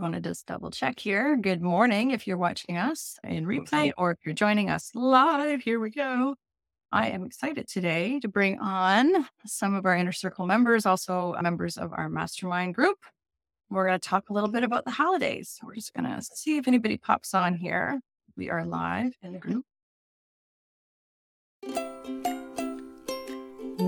going to just double check here. Good morning if you're watching us in replay or if you're joining us live. Here we go. I am excited today to bring on some of our inner circle members, also members of our mastermind group. We're going to talk a little bit about the holidays. We're just going to see if anybody pops on here. We are live in the group.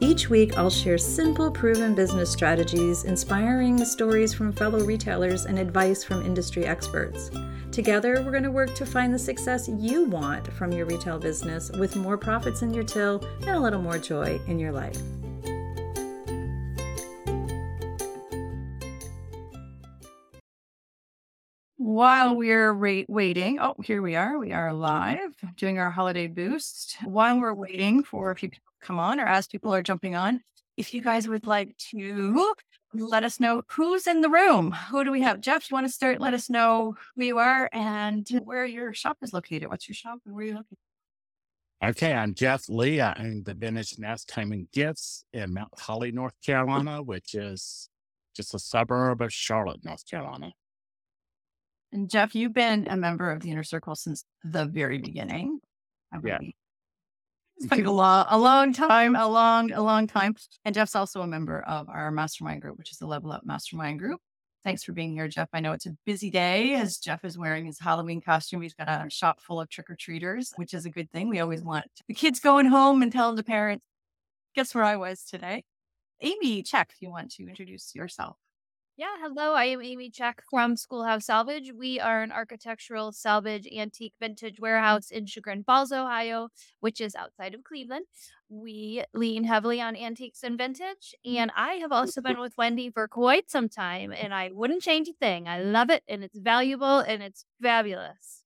Each week, I'll share simple, proven business strategies, inspiring stories from fellow retailers, and advice from industry experts. Together, we're going to work to find the success you want from your retail business with more profits in your till and a little more joy in your life. While we're waiting, oh, here we are. We are live doing our holiday boost. While we're waiting for a few people to come on or as people are jumping on, if you guys would like to let us know who's in the room. Who do we have? Jeff, you want to start? Let us know who you are and where your shop is located. What's your shop and where you located? Okay, I'm Jeff Lee. I own the Vintage Nest Home and Gifts in Mount Holly, North Carolina, which is just a suburb of Charlotte, North Carolina. And Jeff, you've been a member of the Inner Circle since the very beginning. Yeah. It's like a long, a long time, a long, a long time. And Jeff's also a member of our mastermind group, which is the Level Up Mastermind Group. Thanks for being here, Jeff. I know it's a busy day as Jeff is wearing his Halloween costume. He's got a shop full of trick or treaters, which is a good thing. We always want the kids going home and telling the parents, guess where I was today? Amy Cseh if you want to introduce yourself. Yeah, hello. I am Amy Cseh from Schoolhouse Salvage. We are an architectural salvage antique vintage warehouse in Chagrin Falls, Ohio, which is outside of Cleveland. We lean heavily on antiques and vintage. And I have also been with Wendy for quite some time, and I wouldn't change a thing. I love it, and it's valuable, and it's fabulous.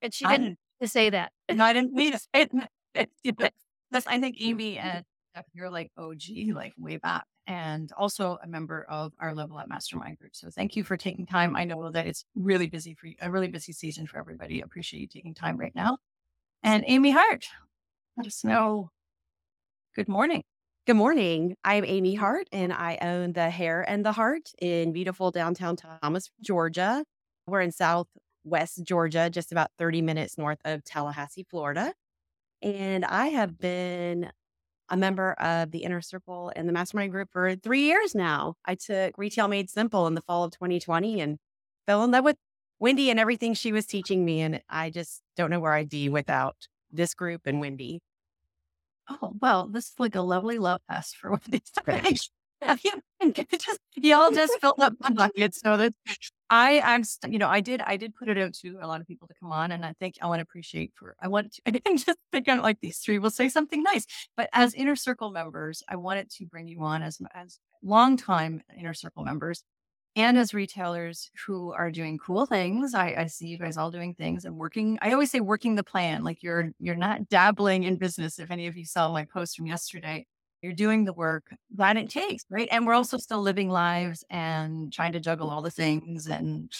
And she I didn't say that. No, I didn't mean to say that. I think Amy and you're like OG, like way back and also a member of our Level Up Mastermind group. So thank you for taking time. I know that it's really busy for you, a really busy season for everybody. I appreciate you taking time right now. And Amy Hart, let us know. Good morning. Good morning. I'm Amy Hart, and I own the Hair and the Heart in beautiful downtown Thomas, Georgia. We're in southwest Georgia, just about 30 minutes north of Tallahassee, Florida. And I have been a member of the Inner Circle and the Mastermind Group for three years now. I took Retail Made Simple in the fall of 2020 and fell in love with Wendy and everything she was teaching me. And I just don't know where I'd be without this group and Wendy. Oh, well, this is like a lovely love fest for Wendy. just, y'all just filled up my bucket. So that I, I'm, you know, I did, I did put it out to a lot of people to come on, and I think I want to appreciate for, I want to, I didn't just think on like these three will say something nice, but as inner circle members, I wanted to bring you on as as long time inner circle members and as retailers who are doing cool things. I, I see you guys all doing things and working. I always say working the plan, like you're you're not dabbling in business. If any of you saw my post from yesterday, you're doing the work that it takes, right? And we're also still living lives and trying to juggle all the things and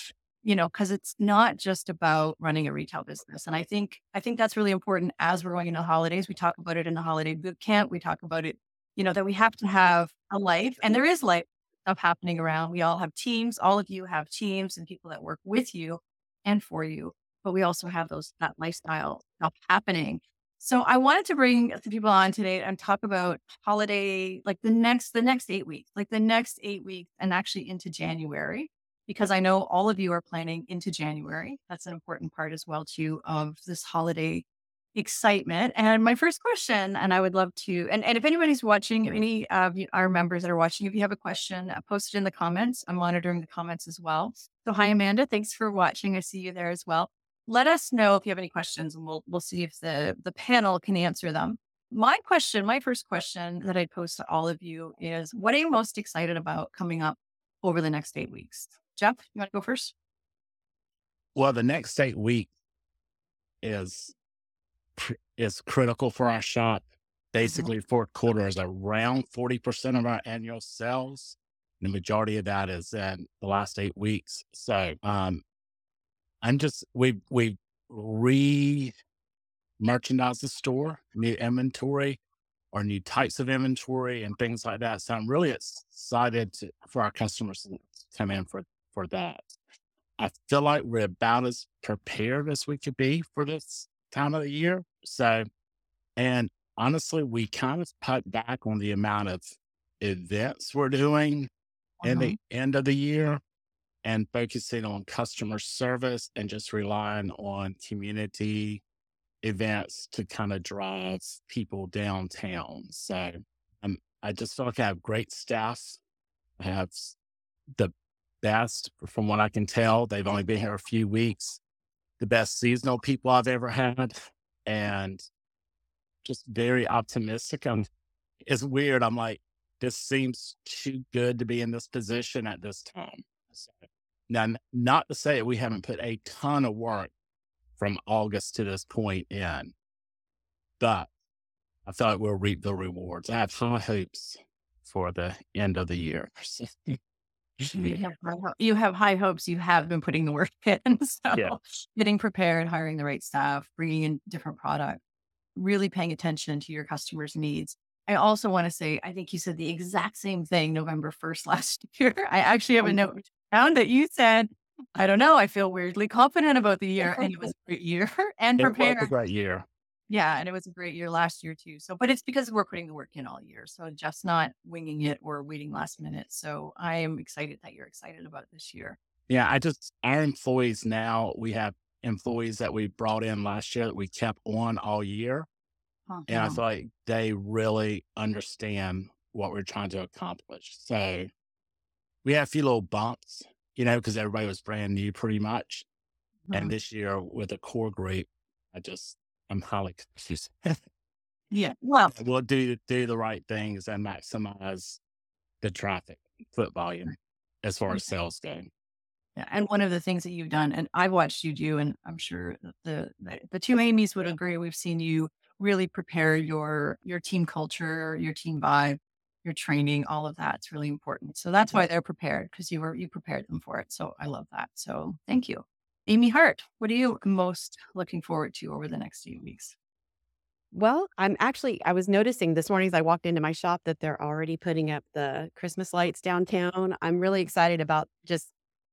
you know, because it's not just about running a retail business. And I think I think that's really important as we're going into holidays. We talk about it in the holiday boot camp. We talk about it, you know, that we have to have a life and there is life stuff happening around. We all have teams, all of you have teams and people that work with you and for you. But we also have those that lifestyle stuff happening. So I wanted to bring some people on today and talk about holiday, like the next, the next eight weeks, like the next eight weeks and actually into January, because I know all of you are planning into January. That's an important part as well, too, of this holiday excitement. And my first question, and I would love to, and, and if anybody's watching, any of our members that are watching, if you have a question, uh, post it in the comments. I'm monitoring the comments as well. So hi, Amanda. Thanks for watching. I see you there as well let us know if you have any questions and we'll we'll see if the the panel can answer them. My question, my first question that I'd pose to all of you is what are you most excited about coming up over the next eight weeks? Jeff, you want to go first? Well, the next eight weeks is is critical for our shop. Mm-hmm. Basically, mm-hmm. fourth quarter is around 40% of our annual sales. The majority of that is in the last eight weeks. So um, I'm just we we re merchandise the store, new inventory or new types of inventory and things like that. So I'm really excited to, for our customers to come in for for that. I feel like we're about as prepared as we could be for this time of the year. So, and honestly, we kind of cut back on the amount of events we're doing in the Uh-huh. end of the year and focusing on customer service and just relying on community events to kind of drive people downtown. So um, I just feel like I have great staff. I have the best, from what I can tell. They've only been here a few weeks. The best seasonal people I've ever had, and just very optimistic. I'm, it's weird. I'm like, this seems too good to be in this position at this time. So, now, not to say we haven't put a ton of work from August to this point in, but I feel like we'll reap the rewards. I have high hopes for the end of the year. You have, high ho- you have high hopes. You have been putting the work in. So Yeah. getting prepared, hiring the right staff, bringing in different product, really paying attention to your customers' needs. I also want to say, I think you said the exact same thing November 1st last year. I actually have a oh. note down that you said, I don't know, I feel weirdly confident about the year. And it was a great year and It was a great year. Yeah, and it was a great year last year too. So, but it's because we're putting the work in all year. So just not winging it or waiting last minute. So I am excited that you're excited about this year. Yeah, I just our employees now we have employees that we brought in last year that we kept on all year, and I feel like they really understand what we're trying to accomplish. So we had a few little bumps, you know, because everybody was brand new pretty much. Uh-huh. And this year with the core group, I just I'm highly confused. Yeah. Well, we'll do do the right things and maximize the traffic foot volume as far as sales go. yeah. And one of the things that you've done, and I've watched you do, and I'm sure the the, the two Amy's would agree. We've seen you really prepare your your team culture, your team vibe, your training, all of that's really important. So that's why they're prepared because you were you prepared them for it. So I love that. So thank you. Amy Hart, what are you most looking forward to over the next few weeks? Well, I'm actually, I was noticing this morning as I walked into my shop that they're already putting up the Christmas lights downtown. I'm really excited about just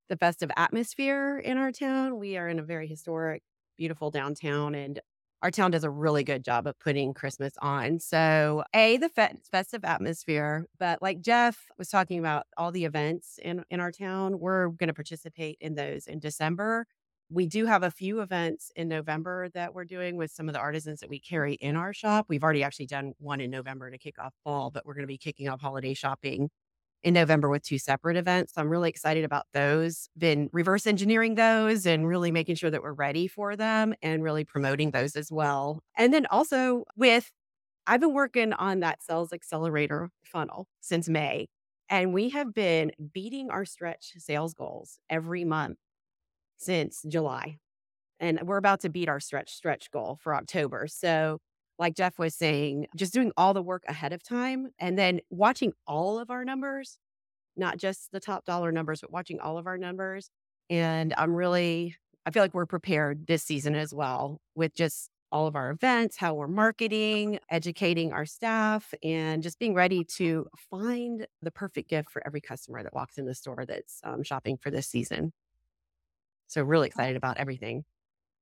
the festive atmosphere in our town. We are in a very historic, beautiful downtown, and our town does a really good job of putting Christmas on. So, A, the fe- festive atmosphere, but like Jeff was talking about all the events in, in our town, we're going to participate in those in December. We do have a few events in November that we're doing with some of the artisans that we carry in our shop. We've already actually done one in November to kick off fall, but we're going to be kicking off holiday shopping in November with two separate events. So I'm really excited about those. Been reverse engineering those and really making sure that we're ready for them and really promoting those as well. And then also with I've been working on that sales accelerator funnel since May, and we have been beating our stretch sales goals every month since July. And we're about to beat our stretch stretch goal for October. So, like Jeff was saying, just doing all the work ahead of time and then watching all of our numbers, not just the top dollar numbers, but watching all of our numbers. And I'm really, I feel like we're prepared this season as well with just all of our events, how we're marketing, educating our staff, and just being ready to find the perfect gift for every customer that walks in the store that's um, shopping for this season. So, really excited about everything.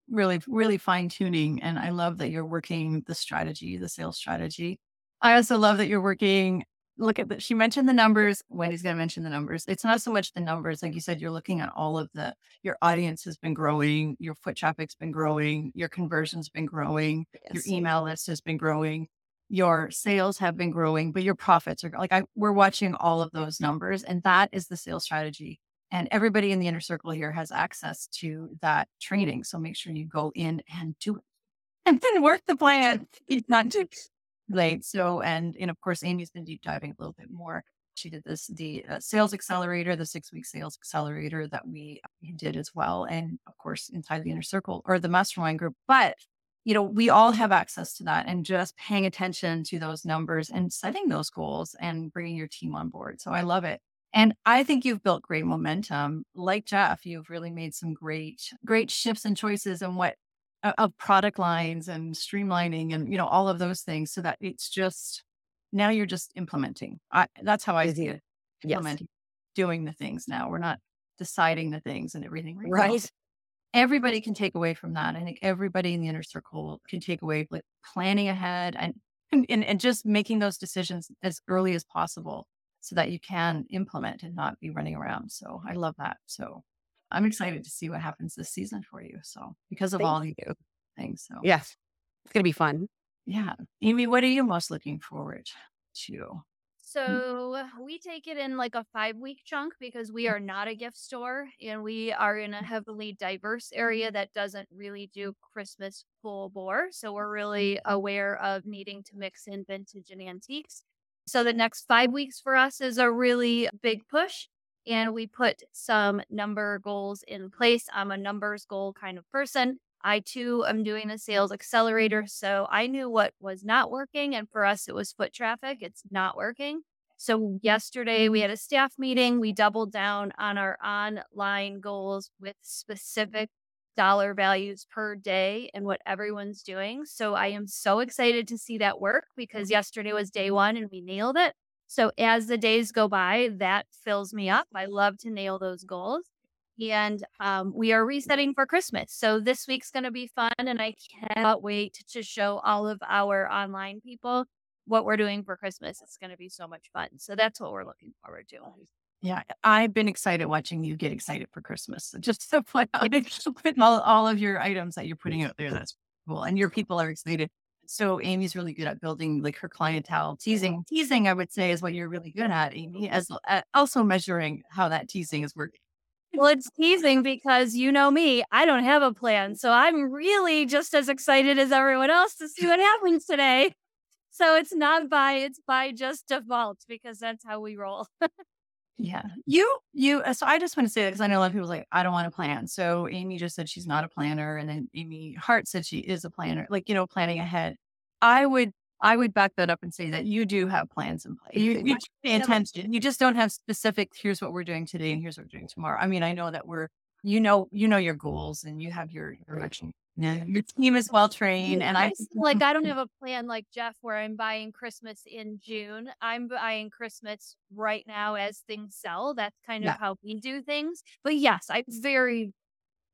Really, really fine tuning. And I love that you're working the strategy, the sales strategy. I also love that you're working. Look at that. She mentioned the numbers. Wendy's going to mention the numbers. It's not so much the numbers. Like you said, you're looking at all of the, your audience has been growing, your foot traffic's been growing, your conversion's been growing, your email list has been growing, your sales have been growing, but your profits are like, I, we're watching all of those numbers. And that is the sales strategy. And everybody in the inner circle here has access to that training. So make sure you go in and do it and then work the plan. Not too late. So, and, and of course, Amy's been deep diving a little bit more. She did this, the uh, sales accelerator, the six week sales accelerator that we uh, did as well. And of course, inside the inner circle or the mastermind group. But, you know, we all have access to that and just paying attention to those numbers and setting those goals and bringing your team on board. So I love it. And I think you've built great momentum. Like Jeff, you've really made some great, great shifts and choices in what of product lines and streamlining and you know all of those things so that it's just now you're just implementing. I, that's how I see it. Implementing, yes. doing the things now. We're not deciding the things and everything. Right. right. Everybody can take away from that. I think everybody in the inner circle can take away like planning ahead and and, and just making those decisions as early as possible so that you can implement and not be running around. So I love that. So I'm excited to see what happens this season for you. So because of Thank all you. things. So yes, it's gonna be fun. Yeah. Amy, what are you most looking forward to? Mm. So we take it in like a five week chunk because we mm. are not a gift store and we are in a mm. heavily diverse area that doesn't really do Christmas full bore. So we're really mm-hmm. aware of needing to mix in vintage and antiques. So the next five weeks for us is a really big push. And we put some number goals in place. I'm a numbers goal kind of person. I too am doing a sales accelerator. So I knew what was not working. And for us, it was foot traffic. It's not working. So yesterday we mm-hmm. had a staff meeting. We doubled down on our online goals with specific dollar values per day and what everyone's doing. So I am so excited to see that work because yesterday was day one and we nailed it. So as the days go by, that fills me up. I love to nail those goals and um, we are resetting for Christmas. So this week's going to be fun, and I cannot wait to show all of our online people what we're doing for Christmas. It's going to be so much fun. So that's what we're looking forward to. Yeah, I've been excited watching you get excited for Christmas. Just to put out all, all of your items that you're putting out there. That's cool, and your people are excited. So Amy's really good at building like her clientele. Teasing, teasing, I would say, is what you're really good at, Amy. As uh, also measuring how that teasing is working. Well, it's teasing because you know me, I don't have a plan. So I'm really just as excited as everyone else to see what happens today. So it's not by, it's by just default because that's how we roll. yeah. You, you, uh, so I just want to say that because I know a lot of people like, I don't want to plan. So Amy just said she's not a planner. And then Amy Hart said she is a planner, like, you know, planning ahead. I would I would back that up and say that you do have plans in place. You, you pay attention. You just don't have specific. Here's what we're doing today, and here's what we're doing tomorrow. I mean, I know that we're, you know, you know your goals, and you have your direction. Yeah, your team is well trained, and I like. I don't have a plan like Jeff, where I'm buying Christmas in June. I'm buying Christmas right now as things sell. That's kind of yeah. how we do things. But yes, I very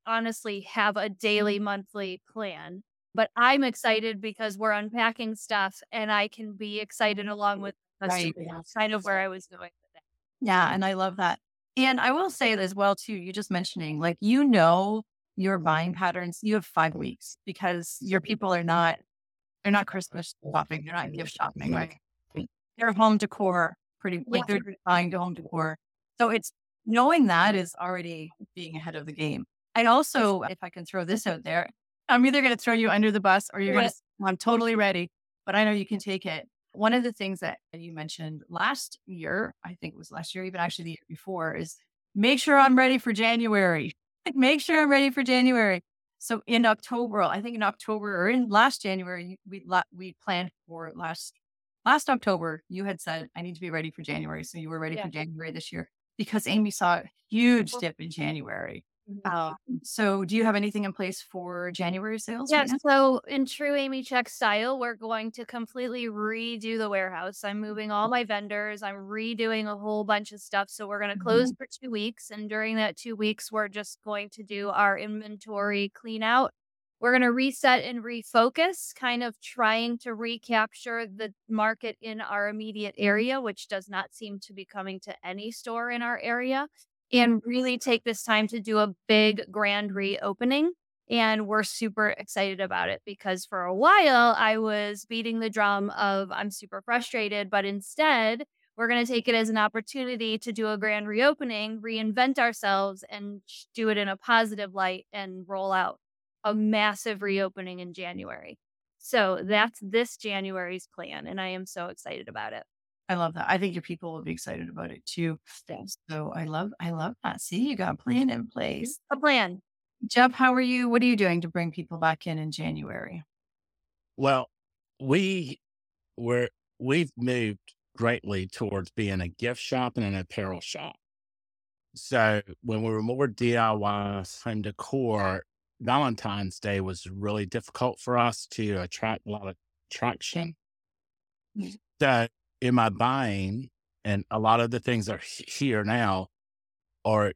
honestly have a daily, mm-hmm. monthly plan but I'm excited because we're unpacking stuff and I can be excited along with right. That's kind of where I was going. Yeah. And I love that. And I will say as well, too, you just mentioning like, you know, your buying patterns, you have five weeks because your people are not, they're not Christmas shopping. They're not gift shopping, right? They're home decor pretty, like they're buying to home decor. So it's knowing that is already being ahead of the game. I also, if I can throw this out there, I'm either going to throw you under the bus or you're going to, I'm totally ready, but I know you can take it. One of the things that you mentioned last year, I think it was last year, even actually the year before, is make sure I'm ready for January. Make sure I'm ready for January. So in October, I think in October or in last January, we we planned for last last October. You had said I need to be ready for January, so you were ready yeah. for January this year because Amy saw a huge dip in January. Mm-hmm. Um, so, do you have anything in place for January sales? Yeah. Right so, in true Amy Cseh style, we're going to completely redo the warehouse. I'm moving all my vendors. I'm redoing a whole bunch of stuff. So, we're going to close mm-hmm. for two weeks. And during that two weeks, we're just going to do our inventory clean out. We're going to reset and refocus, kind of trying to recapture the market in our immediate area, which does not seem to be coming to any store in our area and really take this time to do a big grand reopening. And we're super excited about it because for a while I was beating the drum of I'm super frustrated, but instead we're going to take it as an opportunity to do a grand reopening, reinvent ourselves, and do it in a positive light and roll out a massive reopening in January. So that's this January's plan. And I am so excited about it. I love that. I think your people will be excited about it too. So I love, I love that. See, you got a plan in place. A plan. Jeff, how are you? What are you doing to bring people back in in January? Well, we were we've moved greatly towards being a gift shop and an apparel shop. So when we were more DIY home decor, Valentine's Day was really difficult for us to attract a lot of traction. Mm. So in my buying, and a lot of the things are here now, are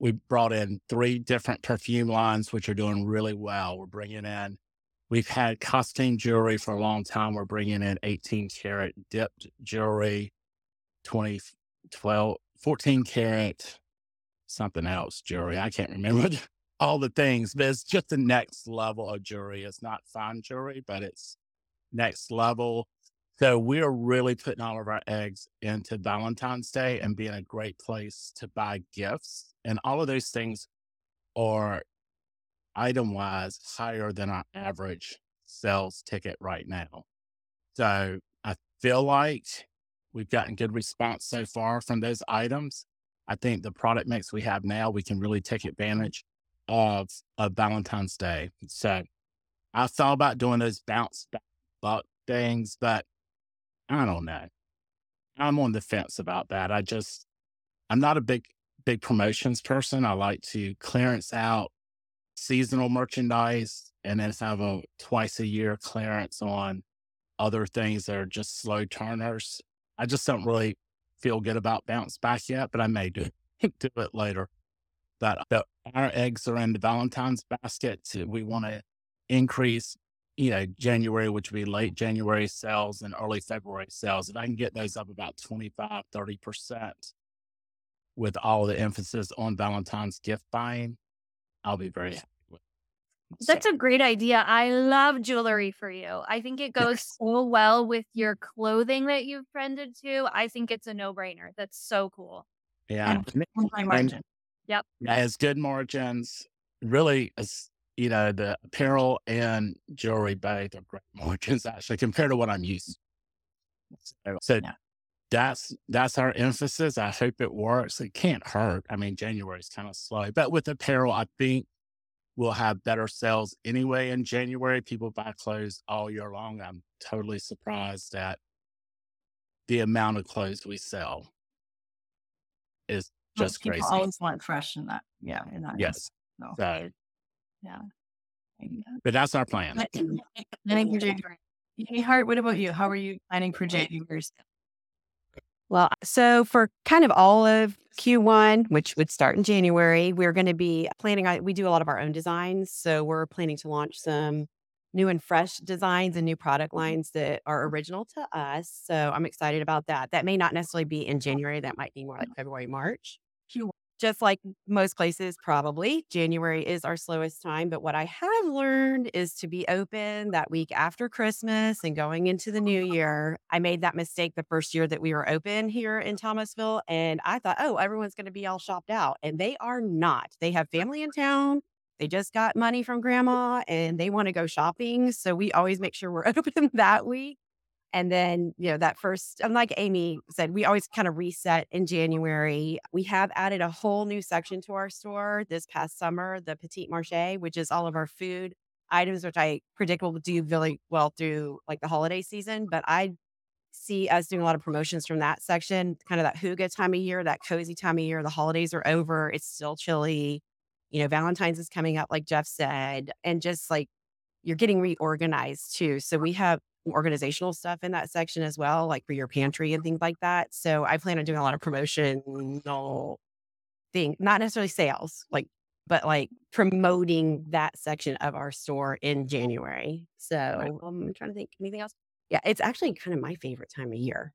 we brought in three different perfume lines, which are doing really well. We're bringing in, we've had costume jewelry for a long time. We're bringing in 18 karat dipped jewelry, 20, 12, 14 karat, something else jewelry. I can't remember all the things, but it's just the next level of jewelry. It's not fine jewelry, but it's next level. So we're really putting all of our eggs into Valentine's Day and being a great place to buy gifts. And all of those things are item wise higher than our average sales ticket right now. So I feel like we've gotten good response so far from those items. I think the product mix we have now, we can really take advantage of, of Valentine's Day. So I thought about doing those bounce back buck things, but I don't know. I'm on the fence about that. I just, I'm not a big, big promotions person. I like to clearance out seasonal merchandise and then have a twice a year clearance on other things that are just slow turners. I just don't really feel good about bounce back yet, but I may do, do it later. But the, our eggs are in the Valentine's basket. We want to increase you know, January, which would be late January sales and early February sales. If I can get those up about 25, 30% with all the emphasis on Valentine's gift buying, I'll be very happy with it. That's So, a great idea. I love jewelry for you. I think it goes so well with your clothing that you've trended to. I think it's a no brainer. That's so cool. yeah. And And, and. Yep. it has good margins. Really, as you know, the apparel and jewelry both are great margins actually compared to what I'm used to. So, Yeah. that's that's our emphasis. I hope it works. It can't hurt. I mean, January is kind of slow, but with apparel, I think we'll have better sales anyway in January. People buy clothes all year long. I'm totally surprised at the amount of clothes we sell. Is Well, just people crazy. always want fresh in that. Yeah. In that. Yes. So, So, yeah. I mm, get that. but that's our plan. But planning for January. Hey, Hart, what about you? How are you planning for January? Well, so for kind of all of Q1, which would start in January, we're going to be planning on, we do a lot of our own designs. So we're planning to launch some new and fresh designs and new product lines that are original to us. So I'm excited about that. That may not necessarily be in January, that might be more like February, March. Q1. Just like most places, probably January is our slowest time. But what I have learned is to be open that week after Christmas and going into the new oh. year. I made that mistake the first year that we were open here in Thomasville. And I thought, oh, everyone's going to be all shopped out. And they are not. They have family in town. They just got money from grandma and they want to go shopping. So we always make sure we're open that week. And then, you know, that first, and like Amy said, we always kind of reset in January. We have added a whole new section to our store this past summer, the Petite Marché, which is all of our food items, which I predict will do really well through like the holiday season. But I see us doing a lot of promotions from that section, kind of that hygge time of year, that cozy time of year. The holidays are over. It's still chilly. You know, Valentine's is coming up, like Jeff said, and just like you're getting reorganized too. So we have organizational stuff in that section as well, like for your pantry and things like that. So I plan on doing a lot of promotional thing, not necessarily sales, like, but like promoting that section of our store in January. So um, I'm trying to think anything else. Yeah, it's actually kind of my favorite time of year.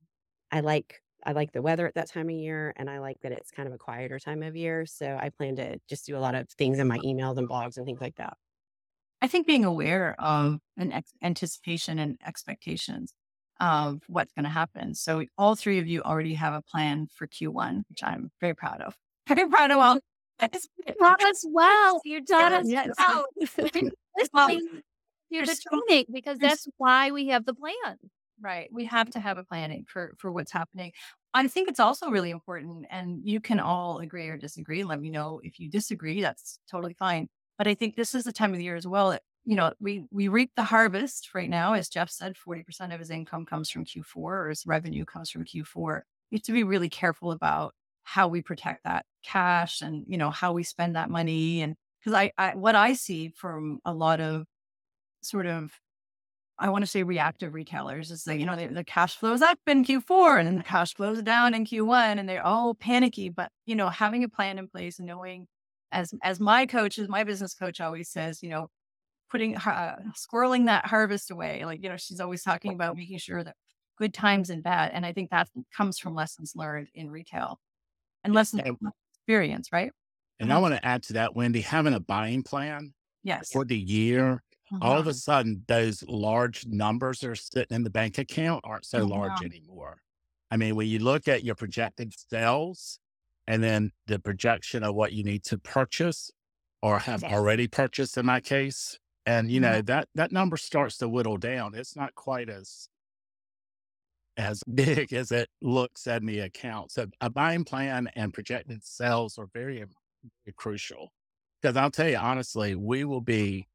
I like I like the weather at that time of year, and I like that it's kind of a quieter time of year. So I plan to just do a lot of things in my emails and blogs and things like that. I think being aware of an ex- anticipation and expectations of what's going to happen. So all three of you already have a plan for Q1, which I'm very proud of. Very proud of all. Taught us well. You taught us Yes. well. To the training because that's why we have the plan. Right. We have to have a planning for for what's happening. I think it's also really important, and you can all agree or disagree. Let me know if you disagree. That's totally fine. But I think this is the time of the year as well that you know, we we reap the harvest right now. As Jeff said, 40% of his income comes from Q4 or his revenue comes from Q4. We have to be really careful about how we protect that cash and, you know, how we spend that money. And because I, I what I see from a lot of sort of I want to say reactive retailers is that, you know, the, the cash flows up in Q4 and then the cash flows down in Q1 and they're all panicky. But, you know, having a plan in place and knowing as, as my coach, as my business coach always says, you know, putting, uh, squirreling that harvest away. Like, you know, she's always talking about making sure that good times and bad. And I think that comes from lessons learned in retail and lessons And, experience, right? and I want to add to that, Wendy, having a buying plan Yes. for the year all of a sudden those large numbers that are sitting in the bank account aren't so Oh, large wow. anymore. I mean, when you look at your projected sales and then the projection of what you need to purchase or have already purchased in my case, and you Mhm. know, that that number starts to whittle down. It's not quite as as big as it looks in the account. So a buying plan and projected sales are very, very crucial. Because I'll tell you honestly, we will be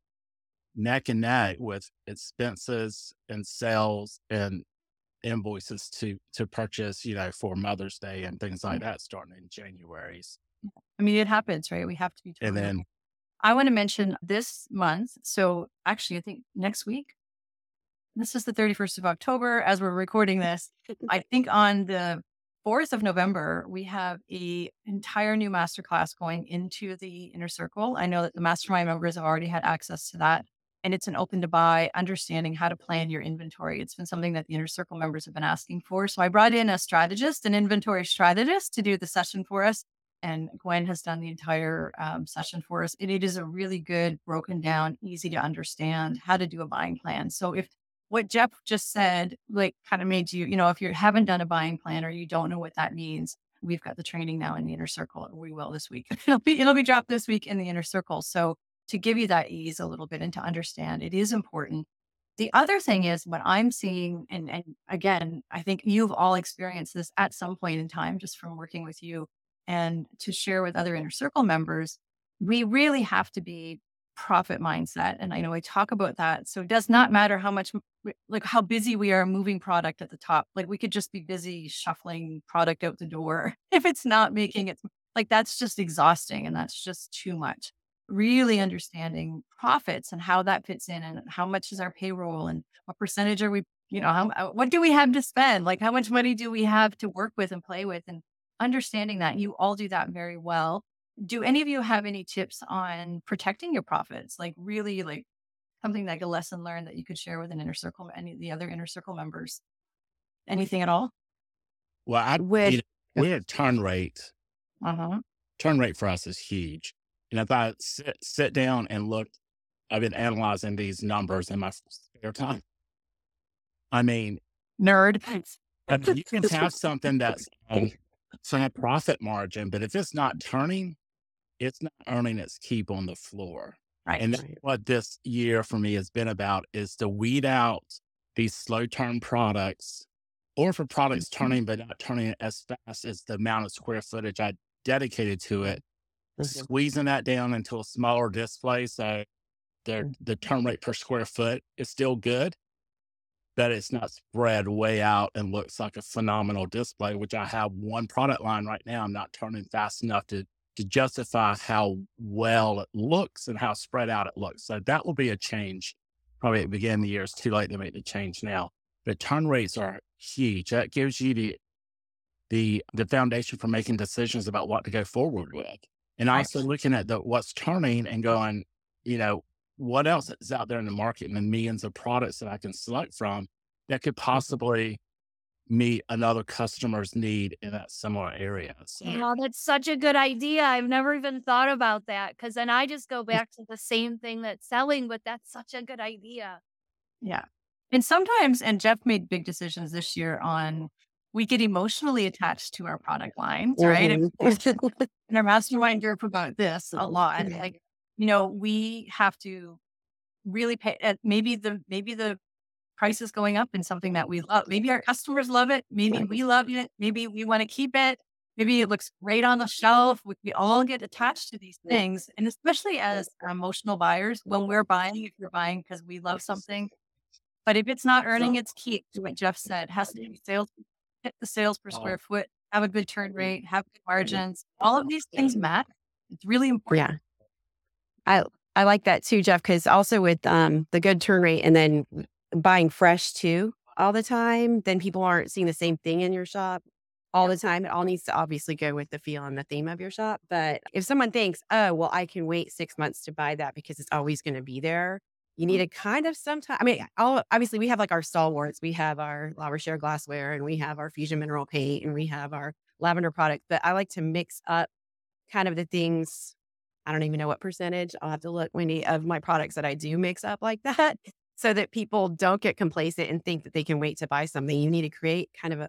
neck and neck with expenses and sales and invoices to to purchase, you know, for Mother's Day and things like mm. that starting in January. I mean, it happens, right? We have to be And then I want to mention this month. So actually, I think next week, this is the 31st of October as we're recording this. I think on the 4th of November, we have a entire new masterclass going into the inner circle. I know that the mastermind members have already had access to that. And it's an open to buy, understanding how to plan your inventory. It's been something that the inner circle members have been asking for. So I brought in a strategist, an inventory strategist to do the session for us and Gwen has done the entire um, session for us. And it is a really good, broken down, easy to understand how to do a buying plan. So if what Jeff just said, like, kind of made you, you know, if you haven't done a buying plan or you don't know what that means, we've got the training now in the inner circle. We will this week. it'll be it'll be dropped this week in the inner circle. So to give you that ease a little bit and to understand, it is important. The other thing is what I'm seeing, and and again, I think you've all experienced this at some point in time, just from working with you and to share with other inner circle members, we really have to be profit mindset. And I know I talk about that. So it does not matter how much, like how busy we are moving product at the top. Like we could just be busy shuffling product out the door. If it's not making it, like that's just exhausting and that's just too much. Really understanding profits and how that fits in and how much is our payroll and what percentage are we, you know, how, uh, what do we have to spend? Like how much money do we have to work with and play with? And understanding that you all do that very well. Do any of you have any tips on protecting your profits? Like really like something like a lesson learned that you could share with an inner circle, any of the other inner circle members? Anything at all? well, I With- you know, we had turn rate. Uh-huh. Turn rate for us is huge. And if I sit sit down and look, I've been analyzing these numbers in my spare time. I mean, Nerd. I mean, you can have something that's um, some profit margin, but if it's not turning, it's not earning its keep on the floor. Right. And that's what this year for me has been about is to weed out these slow turn products or for products Mhm. turning but not turning as fast as the amount of square footage I dedicated to it. Mm-hmm. squeezing that down into a smaller display so the mm. the turn rate per square foot is still good, but it's not spread way out and looks like a phenomenal display, which I have one product line right now. I'm not turning fast enough to to justify how well it looks and how spread out it looks. So that will be a change. Probably at the beginning of the year. It's too late to make the change now. But turn rates are huge. That gives you the the the foundation for making decisions about what to go forward with. And Right. also looking at the what's turning and going, you know, what else is out there in the market and the millions of products that I can select from that could mm-hmm. possibly meet another customer's need in that similar area. So Oh, that's such a good idea. I've never even thought about that because then I just go back to the same thing that's selling, but that's such a good idea. Yeah. And sometimes, and Jeff made big decisions this year on we get emotionally attached to our product lines, right? And Mhm. in our mastermind group about this a lot. Mhm. Like, you know, we have to really pay uh, maybe the maybe the price is going up in something that we love. Maybe our customers love it. Maybe Right. we love it. Maybe we want to keep it. maybe it looks great on the shelf. We, we all get attached to these things. And especially as emotional buyers, when we're buying, if you're buying because we love something, but if it's not earning its keep, what Jeff said, has to be sales, hit the sales per square foot, have a good turn rate, have good margins. All of these things matter. It's really important. Yeah. I I like that too, Jeff, because also with um the good turn rate and then buying fresh too all the time, then people aren't seeing the same thing in your shop all the time. It all needs to obviously go with the feel and the theme of your shop. But if someone thinks, oh, well, I can wait six months to buy that because it's always going to be there, you need to kind of sometimes. I mean, all, obviously, we have like our stalwarts. We have our La Rochère glassware and we have our Fusion mineral paint and we have our lavender product. But I like to mix up kind of the things. I don't even know what percentage. I'll have to look, Wendy, of my products that I do mix up like that so that people don't get complacent and think that they can wait to buy something. You need to create kind of a,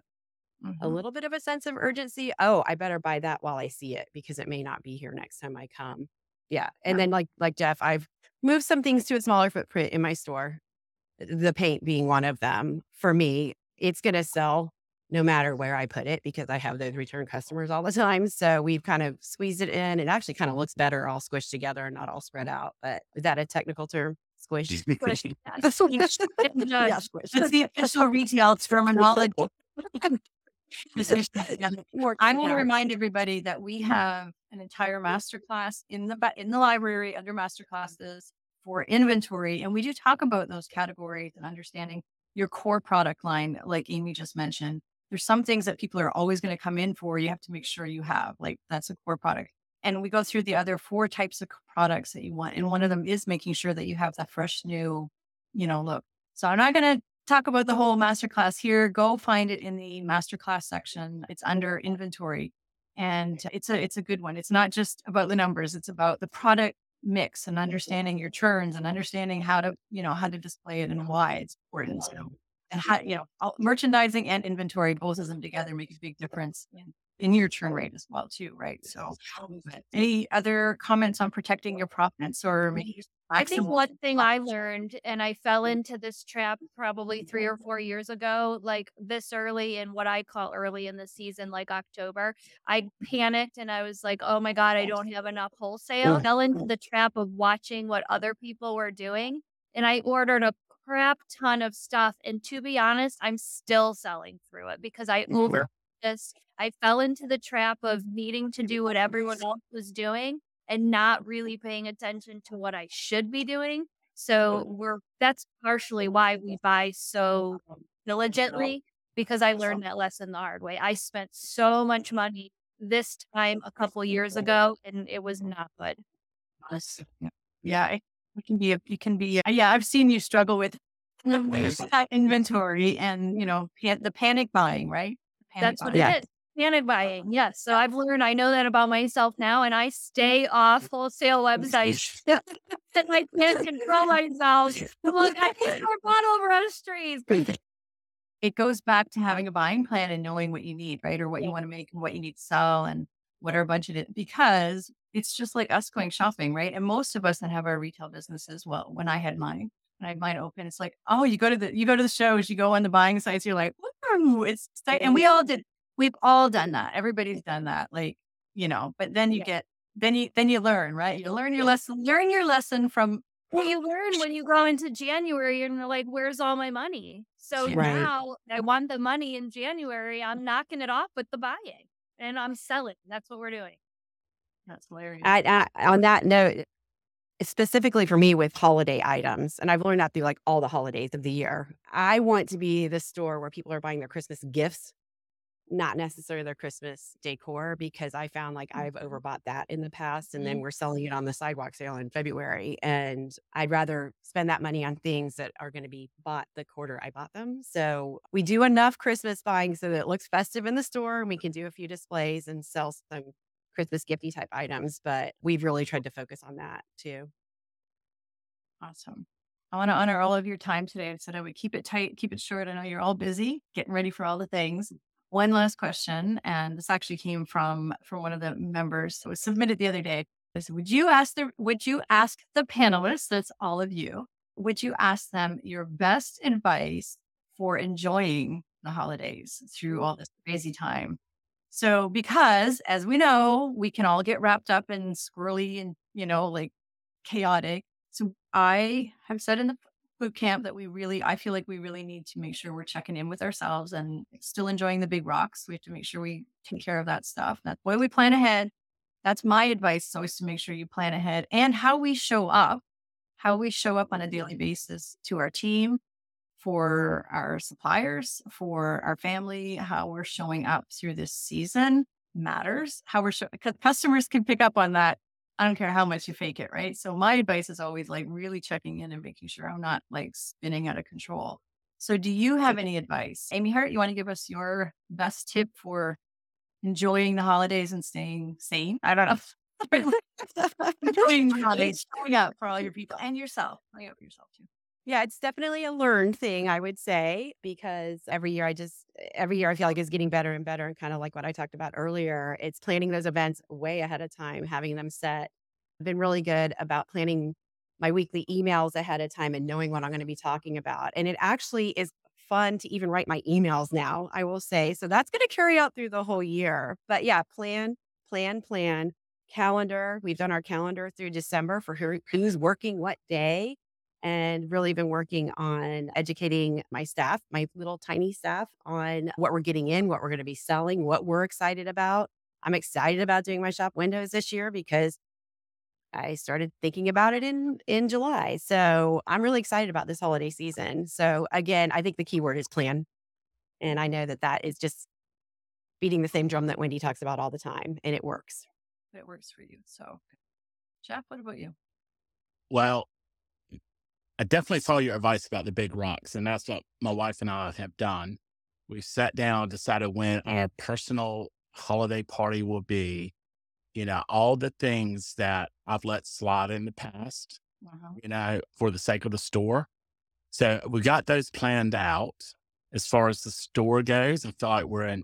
Mm-hmm. a little bit of a sense of urgency. Oh, I better buy that while I see it because it may not be here next time I come. Yeah. And then like like Jeff, I've moved some things to a smaller footprint in my store. Uh, the paint being one of them. For me, it's gonna sell no matter where I put it because I have those return customers all the time. So we've kind of squeezed it in. It actually kind of looks better all squished together and not all spread out. But is that a technical term? Squished. That's yeah, squished. the official retail terminology. I want to remind everybody that we have an entire masterclass in the in the library under master classes for inventory, and we do talk about those categories and understanding your core product line, like Amy just mentioned. There's some things that people are always going to come in for. You have to make sure you have, like that's a core product. And we go through the other four types of products that you want, and one of them is making sure that you have that fresh, new, you know, look. So I'm not going to talk about the whole masterclass here. Go find it in the masterclass section. It's under inventory. And it's a it's a good one. It's not just about the numbers, it's about the product mix and mm-hmm. understanding your churns and understanding how to, you know, how to display it and why it's important. So, and how, you know, all- merchandising and inventory, both of them together make a big difference in, in your churn rate as well, too, right? So any other comments on protecting your profits or mm-hmm. making I think one thing I learned, and I fell mm-hmm. into this trap probably three or four years ago, like this early in what I call early in the season, like October, I panicked and I was like, oh my God, I don't have enough wholesale. Fell into the trap of watching what other people were doing. And I ordered a crap ton of stuff. And to be honest, I'm still selling through it because I over this. I fell into the trap of needing to do what everyone else was doing and not really paying attention to what I should be doing. So we're that's partially why we buy so diligently because I learned that lesson the hard way. I spent so much money this time a couple years ago and it was not good. Yeah. It, can be, a, it can be, uh, yeah. I've seen you struggle with inventory and, you know, pan, the panic buying, right? Panic That's what buying. Yeah. it is. Panic buying. Yes. So I've learned I know that about myself now and I stay off wholesale websites. that I can't control myself. I'm like, I can't more bottle over on the. It goes back to having a buying plan and knowing what you need, right? Or what you want to make and what you need to sell and what our budget is. Because it's just like us going shopping, right? And most of us that have our retail businesses, well, when I had mine, when I had mine open, it's like, oh, you go to the you go to the shows, you go on the buying sites, you're like, Woo, it's exciting. and we all did, we've all done that. Everybody's done that, like you know. But then you Yeah. get, then you then you learn, right? You learn your lesson, learn your lesson from Well, you learn when you go into January and you're like, where's all my money? So Right. now I want the money in January. I'm knocking it off with the buying and I'm selling. That's what we're doing. that's hilarious. I, I, on that note, specifically for me with holiday items, and I've learned that through like all the holidays of the year, I want to be the store where people are buying their Christmas gifts, not necessarily their Christmas decor, because I found like I've mm-hmm. overbought that in the past and then mm-hmm. we're selling it on the sidewalk sale in February. And I'd rather spend that money on things that are going to be bought the quarter I bought them. So we do enough Christmas buying so that it looks festive in the store and we can do a few displays and sell some Christmas gifty type items, but we've really tried to focus on that too. Awesome. I want to honor all of your time today. I said I would keep it tight, keep it short. I know you're all busy getting ready for all the things. One last question, and this actually came from from one of the members. It was submitted the other day. I said, would you ask the would you ask the panelists, that's all of you, would you ask them your best advice for enjoying the holidays through all this crazy time? So, because as we know, we can all get wrapped up in squirrely and, you know, like chaotic. So, I have said in the boot camp that we really, I feel like we really need to make sure we're checking in with ourselves and still enjoying the big rocks. We have to make sure we take care of that stuff. That's why we plan ahead. That's my advice. Is always to make sure you plan ahead and how we show up, how we show up on a daily basis to our team, for our suppliers, for our family, how we're showing up through this season matters. How we're showing, because customers can pick up on that. I don't care how much you fake it, right? So my advice is always like really checking in and making sure I'm not like spinning out of control. So do you have any advice? Amy Hart, you want to give us your best tip for enjoying the holidays and staying sane? I don't know. enjoying the holidays, showing up for all your people and yourself. Showing up for yourself too. Yeah, it's definitely a learned thing, I would say, because every year I just, every year I feel like it's getting better and better. And kind of like what I talked about earlier, it's planning those events way ahead of time, having them set. I've been really good about planning my weekly emails ahead of time and knowing what I'm going to be talking about. And it actually is fun to even write my emails now, I will say. So that's going to carry out through the whole year. But yeah, plan, plan, plan, calendar. We've done our calendar through December for who, who's working what day and really been working on educating my staff, my little tiny staff, on what we're getting in, what we're going to be selling, what we're excited about. I'm excited about doing my shop windows this year because I started thinking about it in in July. So I'm really excited about this holiday season. So again, I think the key word is plan. And I know that that is just beating the same drum that Wendy talks about all the time and it works. It works for you. So Jeff, what about you? Well, I definitely follow your advice about the big rocks, and that's what my wife and I have done. We sat down, decided when our personal holiday party will be. You know, all the things that I've let slide in the past, Uh-huh. you know, for the sake of the store. So we got those planned out. As far as the store goes, I feel like we're in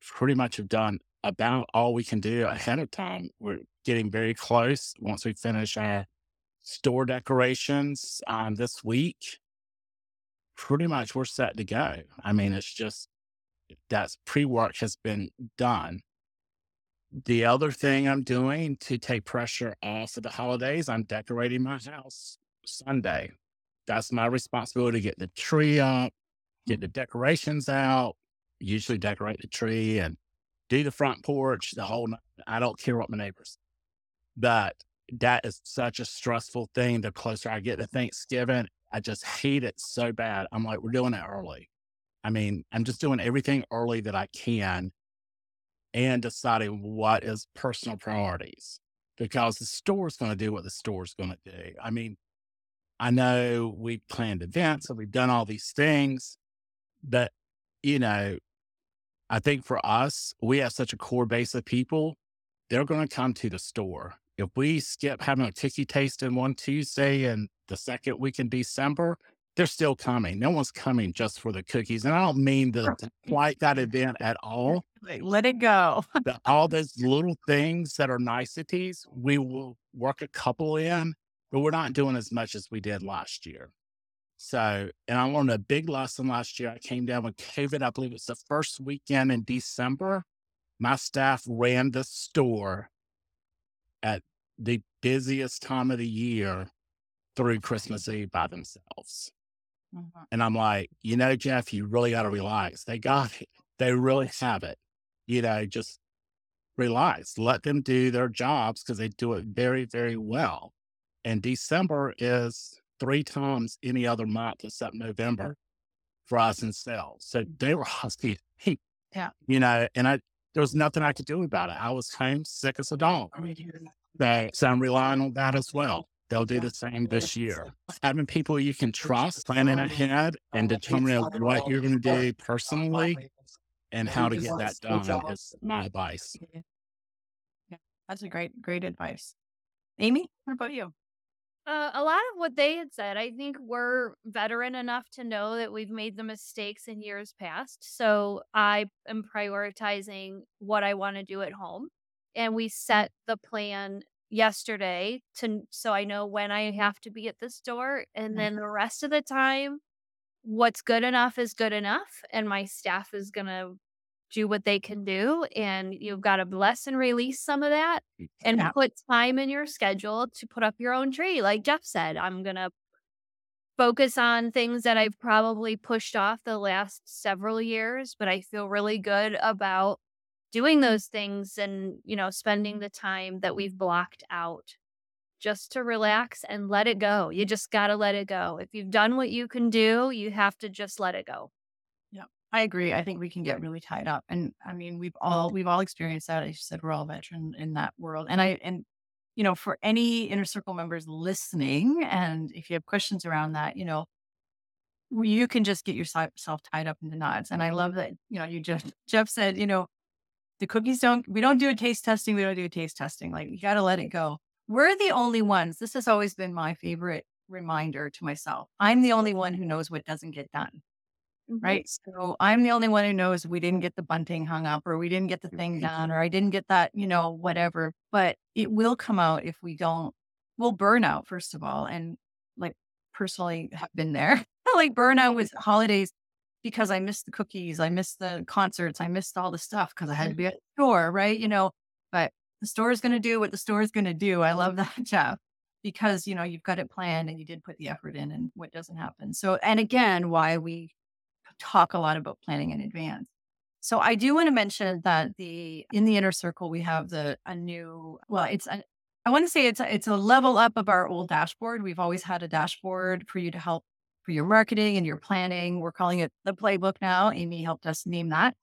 pretty much have done about all we can do ahead of time. We're getting very close once we finish our store decorations um, this week, pretty much we're set to go. I mean, it's just that's pre work has been done. The other thing I'm doing to take pressure off of the holidays, I'm decorating my house Sunday. That's my responsibility to get the tree up, get the decorations out, usually decorate the tree and do the front porch, the whole, I don't care what my neighbors. But that is such a stressful thing. The closer I get to Thanksgiving, I just hate it so bad. I'm like, we're doing it early. I mean, I'm just doing everything early that I can and deciding what is personal priorities because the store's going to do what the store's going to do. I mean, I know we planned events and we've done all these things, but you know, I think for us, we have such a core base of people. They're going to come to the store if we skip having a cookie tasting one Tuesday and the second week in December, they're still coming. No one's coming just for the cookies. And I don't mean the like that event at all. Let it go. the, all those little things that are niceties, we will work a couple in, but we're not doing as much as we did last year. So, and I learned a big lesson last year. I came down with COVID. I believe it's the first weekend in December. My staff ran the store at the busiest time of the year through Christmas Eve by themselves. Mm-hmm. And I'm like, you know, Jeff, you really got to relax. They got it. They really have it. You know, just relax. Let them do their jobs because they do it very, very well. And December is three times any other month except November for us in sales. So they were husky. Yeah. You know, and I there was nothing I could do about it. I was home sick as a dog. Oh, that, so I'm relying on that as well. They'll do the same this year. Having people you can trust, planning oh, ahead, and determining what you're going to do personally and how to get that done is my advice. Yeah, that's a great, great advice. Amy, what about you? Uh, a lot of what they had said, I think we're veteran enough to know that we've made the mistakes in years past. So I am prioritizing what I want to do at home. And we set the plan yesterday to so I know when I have to be at the store. And then the rest of the time, what's good enough is good enough. And my staff is going to do what they can do. And you've got to bless and release some of that and Yeah. put time in your schedule to put up your own tree. Like Jeff said, I'm going to focus on things that I've probably pushed off the last several years, but I feel really good about doing those things and, you know, spending the time that we've blocked out just to relax and let it go. You just got to let it go. If you've done what you can do, you have to just let it go. I agree. I think we can get really tied up. And I mean, we've all we've all experienced that. As you said, we're all veteran in that world. And I and you know, for any inner circle members listening, and if you have questions around that, you know, you can just get yourself tied up in the knots. And I love that, you know, you just Jeff said, you know, the cookies don't we don't do a taste testing, we don't do a taste testing. Like you gotta let it go. We're the only ones. This has always been my favorite reminder to myself. I'm the only one who knows what doesn't get done Mm-hmm. right? So I'm the only one who knows we didn't get the bunting hung up or we didn't get the thing done or I didn't get that, you know, whatever. But it will come out if we don't, we'll burn out, first of all. And like personally have been there. like burnout with holidays because I missed the cookies, I missed the concerts, I missed all the stuff because I had to be mm-hmm. at the store, right? You know, but the store is going to do what the store is going to do. I love that, Jeff because you know you've got it planned and you did put the effort in and what doesn't happen so and again why we talk a lot about planning in advance. So I do want to mention that the in the inner circle we have the a new well it's a, I want to say it's a, it's a level up of our old dashboard. We've always had a dashboard for you to help for your marketing and your planning. We're calling it the playbook now. Amy helped us name that.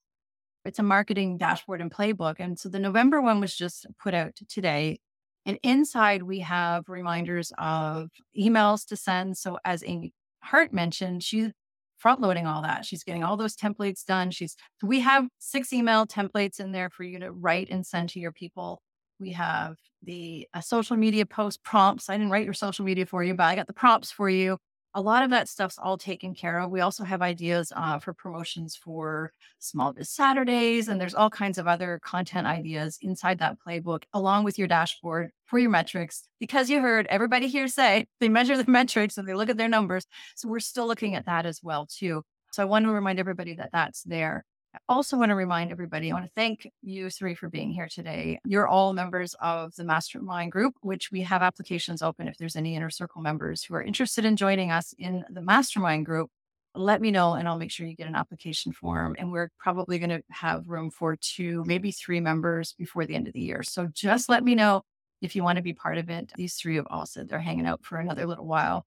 It's a marketing dashboard and playbook. And so the November one was just put out today. And inside we have reminders of emails to send. So as Amy Hart mentioned, she front loading all that. She's getting all those templates done. She's we have six email templates in there for you to write and send to your people. We have the social media post prompts. I didn't write your social media for you, but I got the prompts for you a lot of that stuff's all taken care of. We also have ideas uh, for promotions for small biz Saturdays, and there's all kinds of other content ideas inside that playbook, along with your dashboard for your metrics. Because you heard everybody here say they measure the metrics and they look at their numbers. So we're still looking at that as well too. So I want to remind everybody that that's there. I also want to remind everybody, I want to thank you three for being here today. You're all members of the mastermind group, which we have applications open if there's any inner circle members who are interested in joining us in the mastermind group. Let me know and I'll make sure you get an application form. And we're probably going to have room for two, maybe three members before the end of the year. So just let me know if you want to be part of it. These three have all said they're hanging out for another little while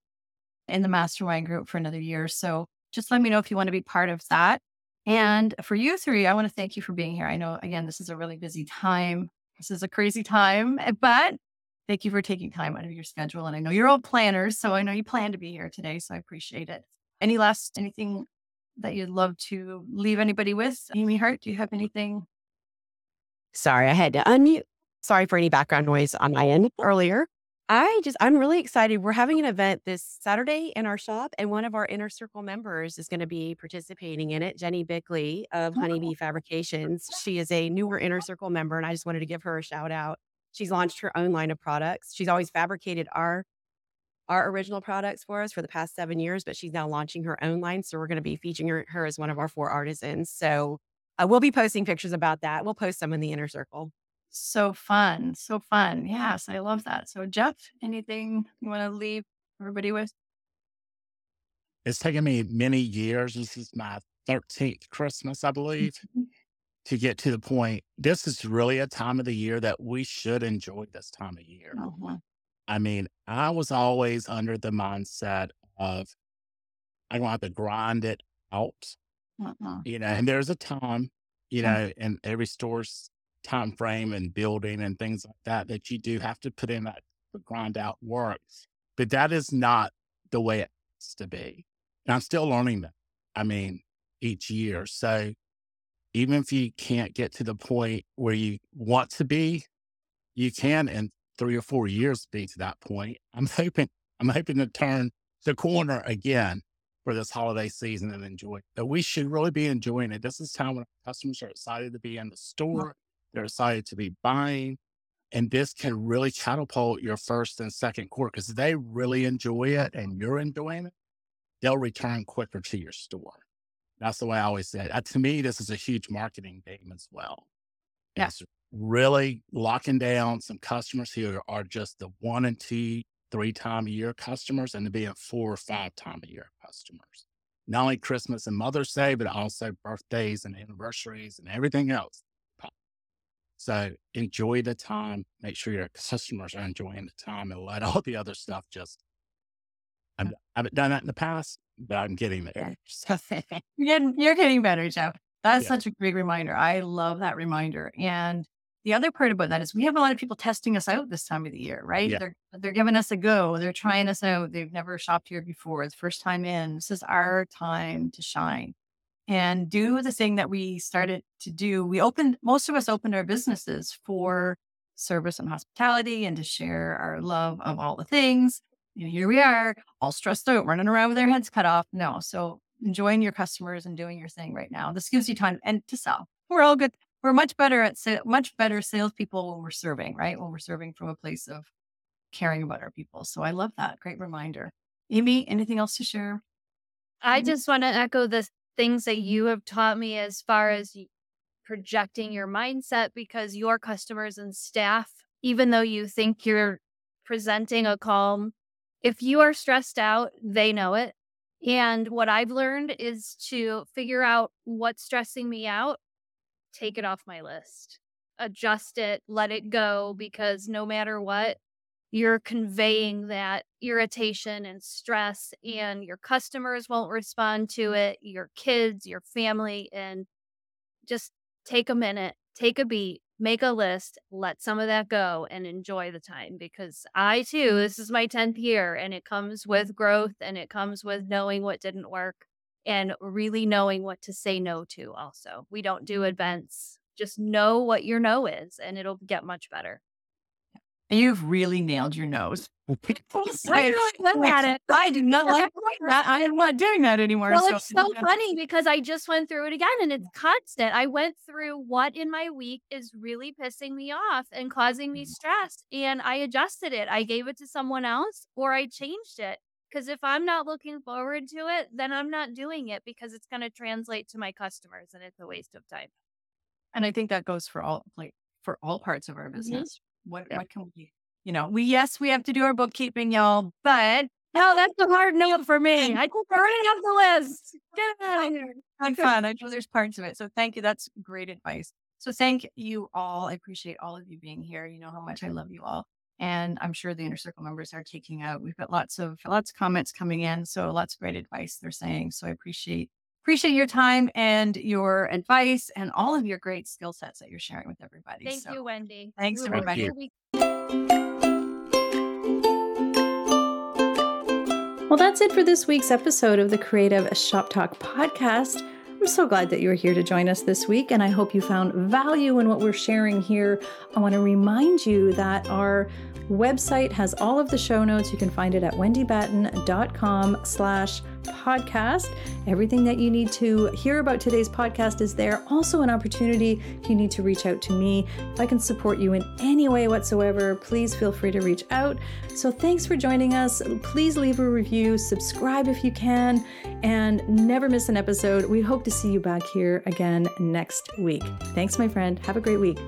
in the mastermind group for another year. So just let me know if you want to be part of that. And for you three, I want to thank you for being here. I know, again, this is a really busy time. This is a crazy time, eh, but thank you for taking time out of your schedule. And I know you're all planners, so I know you plan to be here today. So I appreciate it. Any last, anything that you'd love to leave anybody with? Amy Hart, do you have anything? Sorry, I had to unmute. Sorry for any background noise on my end earlier. I just, I'm really excited. We're having an event this Saturday in our shop, and one of our inner circle members is going to be participating in it. Jenny Bickley of Honeybee Fabrications. She is a newer inner circle member, and I just wanted to give her a shout out. She's launched her own line of products. She's always fabricated our our original products for us for the past seven years, but she's now launching her own line. So we're going to be featuring her, her as one of our four artisans. So uh, we'll be posting pictures about that. We'll post some in the inner circle. So fun. So fun. Yes, I love that. So, Jeff, anything you want to leave everybody with? It's taken me many years. This is my 13th Christmas, I believe, to get to the point. This is really a time of the year that we should enjoy this time of year. Uh-huh. I mean, I was always under the mindset of I'm going to have to grind it out, Uh-uh. you know, and there's a time, you Mm. know, and every store's time frame and building and things like that, that you do have to put in that grind out work. But that is not the way it has to be. And I'm still learning that. I mean, each year. So even if you can't get to the point where you want to be, you can in three or four years be to that point. I'm hoping I'm hoping to turn the corner again for this holiday season and enjoy it. But we should really be enjoying it. This is time when customers are excited to be in the mm. store, they're excited to be buying. And this can really catapult your first and second quarter because they really enjoy it and you're enjoying it. They'll return quicker to your store. That's the way I always say it. Uh, to me, this is a huge marketing game as well. Yeah. It's really locking down some customers who are just the one and two, three time a year customers and to being four or five time a year customers. Not only Christmas and Mother's Day, but also birthdays and anniversaries and everything else. So enjoy the time. Make sure your customers are enjoying the time and let all the other stuff just. I'm, uh I haven't done that in the past, but I'm getting there. You're getting, you're getting better, Jeff. That's Yeah. such a great reminder. I love that reminder. And the other part about that is we have a lot of people testing us out this time of the year, right? Yeah. They're they're giving us a go. They're trying us out. They've never shopped here before. It's first time in. This is our time to shine and do the thing that we started to do. We opened most of us opened our businesses for service and hospitality and to share our love of all the things. And here we are, all stressed out, running around with our heads cut off. No. So enjoying your customers and doing your thing right now. This gives you time and to sell. We're all good. We're much better at sa- much better salespeople when we're serving, right? When we're serving from a place of caring about our people. So I love that. Great reminder. Amy, anything else to share? I Mhm. just want to echo the things that you have taught me as far as projecting your mindset because your customers and staff, even though you think you're presenting a calm, if you are stressed out, they know it. And what I've learned is to figure out what's stressing me out, take it off my list, adjust it, let it go, because no matter what, you're conveying that irritation and stress, and your customers won't respond to it, your kids, your family, and just take a minute, take a beat, make a list, let some of that go, and enjoy the time. Because I too, this is my 10th year, and it comes with growth and it comes with knowing what didn't work and really knowing what to say no to, also. We don't do events. Just know what your no is, and it'll get much better. You've really nailed your nose. I know, I'm at it. I do not like that. I am not doing that anymore. Well, it's so funny because I just went through it again and it's constant. I went through what in my week is really pissing me off and causing me stress. And I adjusted it. I gave it to someone else or I changed it. Because if I'm not looking forward to it, then I'm not doing it because it's going to translate to my customers and it's a waste of time. And I think that goes for all like for all parts of Mm-hmm. our business. What Yeah. what can we you know, we yes, we have to do our bookkeeping, y'all, but No, that's a hard note for me. I took already off the list. Get out of here. fun. I know there's parts of it. So thank you. That's great advice. So thank you all. I appreciate all of you being here. You know how much I love you all. And I'm sure the inner circle members are taking out. We've got lots of lots of comments coming in. So lots of great advice they're saying. So I appreciate appreciate your time and your advice and all of your great skill sets that you're sharing with everybody. Thank So you, Wendy. thanks, You have everybody. good. Well, that's it for this week's episode of the Creative Shop Talk podcast. I'm so glad that you were here to join us this week, and I hope you found value in what we're sharing here. I want to remind you that our website has all of the show notes. You can find it at wendybatten.com slash podcast. Everything that you need to hear about today's podcast is there. Also, an opportunity if you need to reach out to me. If I can support you in any way whatsoever, please feel free to reach out. So, thanks for joining us. Please leave a review, subscribe if you can, and never miss an episode. We hope to see you back here again next week. Thanks, my friend. Have a great week.